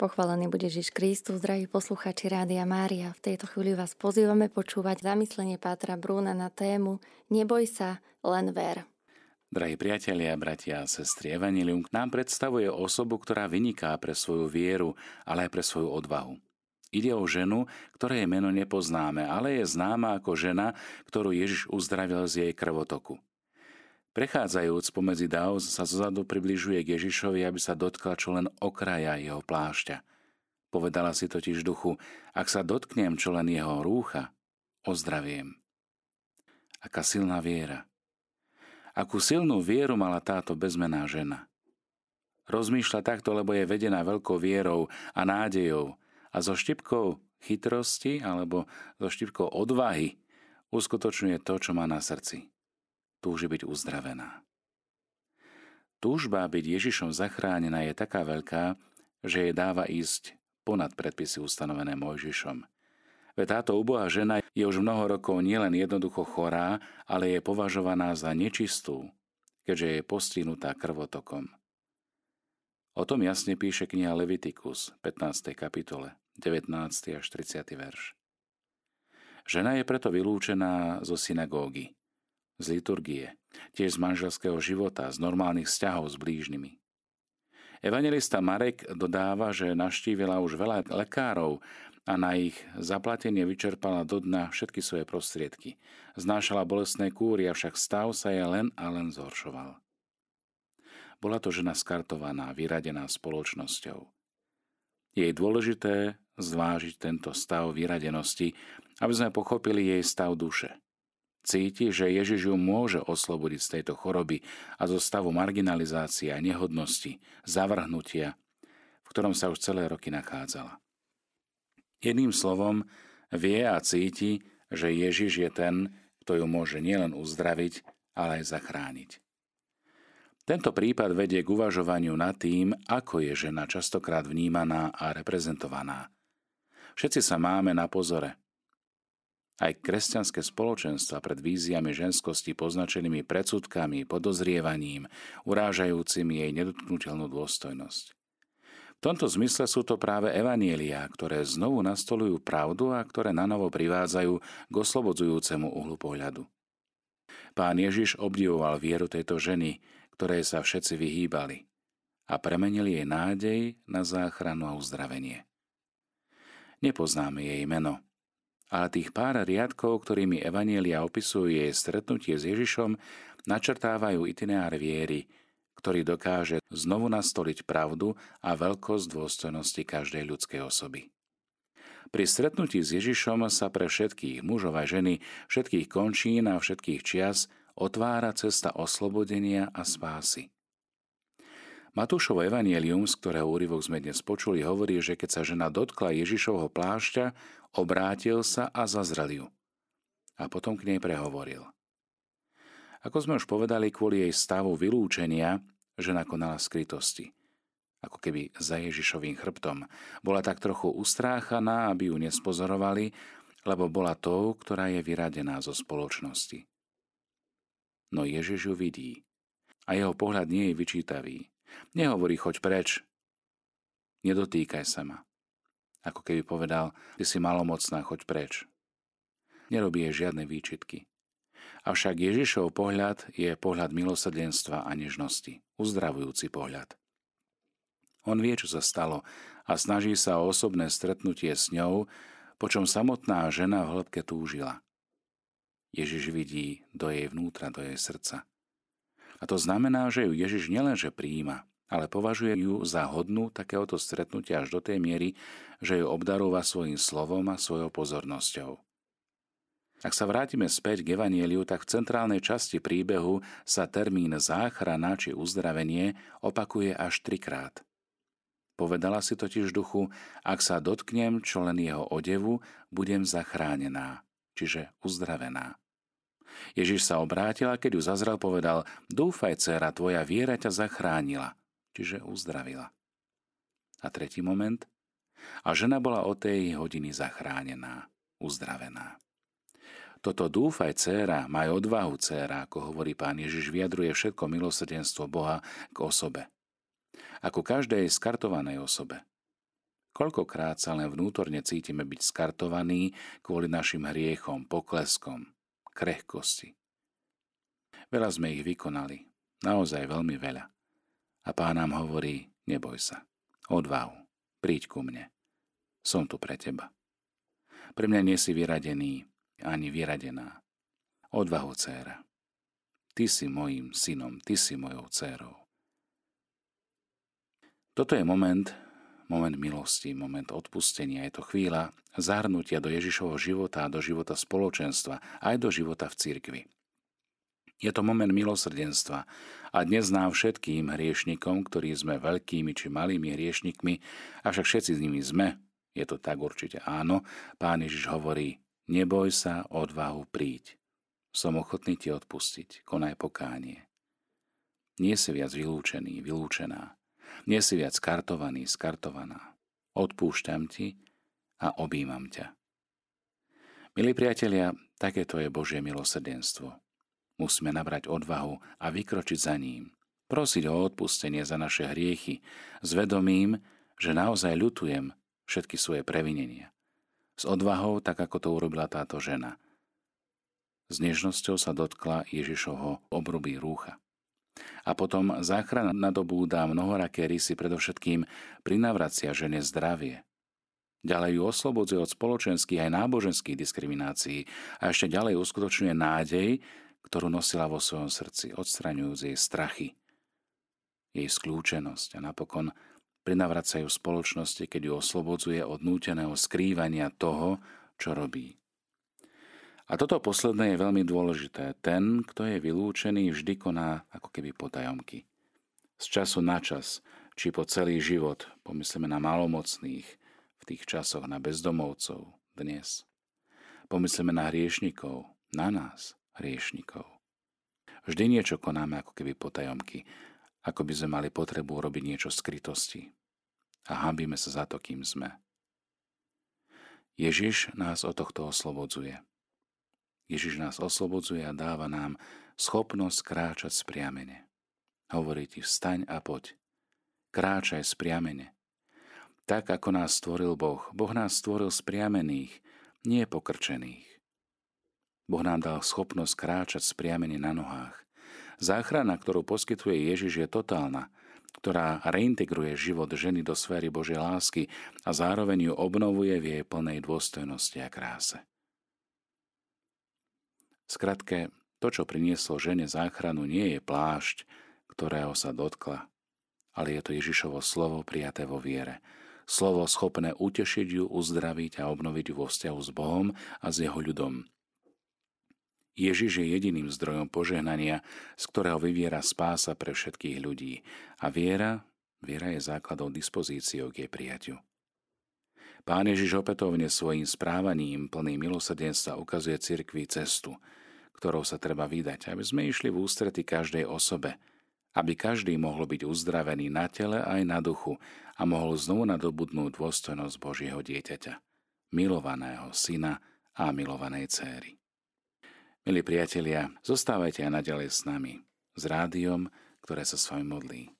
Pochválený bude Ježiš Kristus, zdraví posluchači Rádia Mária. V tejto chvíli vás pozývame počúvať zamyslenie Pátra Brúna na tému Neboj sa, len ver. Drahí priatelia, bratia a sestry, Evangelium nám predstavuje osobu, ktorá vyniká pre svoju vieru, ale aj pre svoju odvahu. Ide o ženu, ktorej meno nepoznáme, ale je známa ako žena, ktorú Ježiš uzdravil z jej krvotoku. Prechádzajúc pomedzi dáv sa zozadu približuje k Ježišovi, aby sa dotkla čo len okraja jeho plášťa. Povedala si totiž duchu, ak sa dotknem čo len jeho rúcha, ozdraviem. Aká silná viera. Akú silnú vieru mala táto bezmená žena. Rozmýšľa takto, lebo je vedená veľkou vierou a nádejou a so štipkou chytrosti alebo so štipkou odvahy uskutočňuje to, čo má na srdci túži byť uzdravená. Túžba byť Ježišom zachránená je taká veľká, že jej dáva ísť ponad predpisy ustanovené Mojžišom. Veď táto ubohá žena je už mnoho rokov nielen jednoducho chorá, ale je považovaná za nečistú, keďže je postihnutá krvotokom. O tom jasne píše kniha Levitikus, 15. kapitole, 19. až 30. verš. Žena je preto vylúčená zo synagógy z liturgie, tiež z manželského života, z normálnych vzťahov s blížnymi. Evangelista Marek dodáva, že naštívila už veľa lekárov a na ich zaplatenie vyčerpala do dna všetky svoje prostriedky. Znášala bolestné kúry, avšak stav sa jej len a len zhoršoval. Bola to žena skartovaná, vyradená spoločnosťou. Je dôležité zvážiť tento stav vyradenosti, aby sme pochopili jej stav duše. Cíti, že Ježiš ju môže oslobodiť z tejto choroby a zo stavu marginalizácie a nehodnosti, zavrhnutia, v ktorom sa už celé roky nachádzala. Jedným slovom, vie a cíti, že Ježiš je ten, kto ju môže nielen uzdraviť, ale aj zachrániť. Tento prípad vedie k uvažovaniu nad tým, ako je žena častokrát vnímaná a reprezentovaná. Všetci sa máme na pozore – aj kresťanské spoločenstva pred víziami ženskosti poznačenými predsudkami, podozrievaním, urážajúcimi jej nedotknutelnú dôstojnosť. V tomto zmysle sú to práve evanielia, ktoré znovu nastolujú pravdu a ktoré nanovo privádzajú k oslobodzujúcemu uhlu pohľadu. Pán Ježiš obdivoval vieru tejto ženy, ktorej sa všetci vyhýbali a premenil jej nádej na záchranu a uzdravenie. Nepoznáme jej meno, ale tých pár riadkov, ktorými Evanielia opisujú jej stretnutie s Ježišom, načrtávajú itinerár viery, ktorý dokáže znovu nastoliť pravdu a veľkosť dôstojnosti každej ľudskej osoby. Pri stretnutí s Ježišom sa pre všetkých mužov a ženy, všetkých končín a všetkých čias otvára cesta oslobodenia a spásy. Matúšovo evanielium, z ktorého úryvok sme dnes počuli, hovorí, že keď sa žena dotkla Ježišovho plášťa, obrátil sa a zazrel ju. A potom k nej prehovoril. Ako sme už povedali, kvôli jej stavu vylúčenia, žena konala skrytosti. Ako keby za Ježišovým chrbtom. Bola tak trochu ustráchaná, aby ju nespozorovali, lebo bola tou, ktorá je vyradená zo spoločnosti. No Ježiš ju vidí a jeho pohľad nie je vyčítavý. Nehovorí choď preč. Nedotýkaj sa ma. Ako keby povedal, ty si malomocná, choď preč. Nerobí jej žiadne výčitky. Avšak Ježišov pohľad je pohľad milosrdenstva a nežnosti, uzdravujúci pohľad. On vie, čo sa stalo a snaží sa o osobné stretnutie s ňou, počom samotná žena v hĺbke túžila. Ježiš vidí do jej vnútra, do jej srdca. A to znamená, že ju Ježiš nielenže prijíma, ale považuje ju za hodnú takéhoto stretnutia až do tej miery, že ju obdarúva svojim slovom a svojou pozornosťou. Ak sa vrátime späť k Evanieliu, tak v centrálnej časti príbehu sa termín záchrana či uzdravenie opakuje až trikrát. Povedala si totiž duchu, ak sa dotknem čo len jeho odevu, budem zachránená, čiže uzdravená. Ježiš sa obrátil a keď ju zazrel, povedal, dúfaj, dcera, tvoja viera ťa zachránila čiže uzdravila. A tretí moment. A žena bola od tej hodiny zachránená, uzdravená. Toto dúfaj, dcéra, maj odvahu, dcéra, ako hovorí pán Ježiš, vyjadruje všetko milosrdenstvo Boha k osobe. Ako každej skartovanej osobe. Koľkokrát sa len vnútorne cítime byť skartovaní kvôli našim hriechom, pokleskom, krehkosti. Veľa sme ich vykonali, naozaj veľmi veľa. A pán nám hovorí, neboj sa, odvahu, príď ku mne, som tu pre teba. Pre mňa nie si vyradený, ani vyradená. Odvahu, dcéra. Ty si mojím synom, ty si mojou dcérou. Toto je moment, moment milosti, moment odpustenia. Je to chvíľa zahrnutia do Ježišovho života a do života spoločenstva, aj do života v cirkvi. Je to moment milosrdenstva a dnes nám všetkým hriešnikom, ktorí sme veľkými či malými hriešnikmi, avšak všetci s nimi sme, je to tak určite áno, pán Ježiš hovorí, neboj sa, odvahu príď. Som ochotný ti odpustiť, konaj pokánie. Nie si viac vylúčený, vylúčená. Nie si viac kartovaný, skartovaná. Odpúšťam ti a objímam ťa. Milí priatelia, takéto je Božie milosrdenstvo. Musíme nabrať odvahu a vykročiť za ním. Prosiť o odpustenie za naše hriechy s vedomím, že naozaj ľutujem všetky svoje previnenia. S odvahou, tak ako to urobila táto žena – s nežnosťou sa dotkla Ježišovho obruby rúcha. A potom záchrana nadobúda mnohoraké rysy, predovšetkým prinavracia žene zdravie. Ďalej ju oslobodzuje od spoločenských aj náboženských diskriminácií a ešte ďalej uskutočňuje nádej, ktorú nosila vo svojom srdci, odstraňujúc jej strachy, jej skľúčenosť a napokon prinavracajú spoločnosti, keď ju oslobodzuje od núteného skrývania toho, čo robí. A toto posledné je veľmi dôležité. Ten, kto je vylúčený, vždy koná ako keby potajomky. Z času na čas, či po celý život, pomyslíme na malomocných, v tých časoch na bezdomovcov, dnes. Pomyslíme na hriešnikov, na nás, hriešnikov. Vždy niečo konáme ako keby potajomky, ako by sme mali potrebu robiť niečo skrytosti. A hambíme sa za to, kým sme. Ježiš nás od tohto oslobodzuje. Ježiš nás oslobodzuje a dáva nám schopnosť kráčať spriamene. Hovorí ti, vstaň a poď. Kráčaj spriamene. Tak, ako nás stvoril Boh. Boh nás stvoril spriamených, nie pokrčených. Boh nám dal schopnosť kráčať spriamene na nohách. Záchrana, ktorú poskytuje Ježiš, je totálna, ktorá reintegruje život ženy do sféry Božej lásky a zároveň ju obnovuje v jej plnej dôstojnosti a kráse. Skratke, to, čo prinieslo žene záchranu, nie je plášť, ktorého sa dotkla, ale je to Ježišovo slovo prijaté vo viere. Slovo schopné utešiť ju, uzdraviť a obnoviť ju vo vzťahu s Bohom a s jeho ľudom. Ježiš je jediným zdrojom požehnania, z ktorého vyviera spása pre všetkých ľudí. A viera, viera je základom dispozíciou k jej prijaťu. Pán Ježiš opätovne svojim správaním plným milosrdenstva ukazuje cirkvi cestu, ktorou sa treba vydať, aby sme išli v ústrety každej osobe, aby každý mohol byť uzdravený na tele aj na duchu a mohol znovu nadobudnúť dôstojnosť Božieho dieťaťa, milovaného syna a milovanej céry. Milí priatelia, zostávajte aj naďalej s nami, s rádiom, ktoré sa s vami modlí.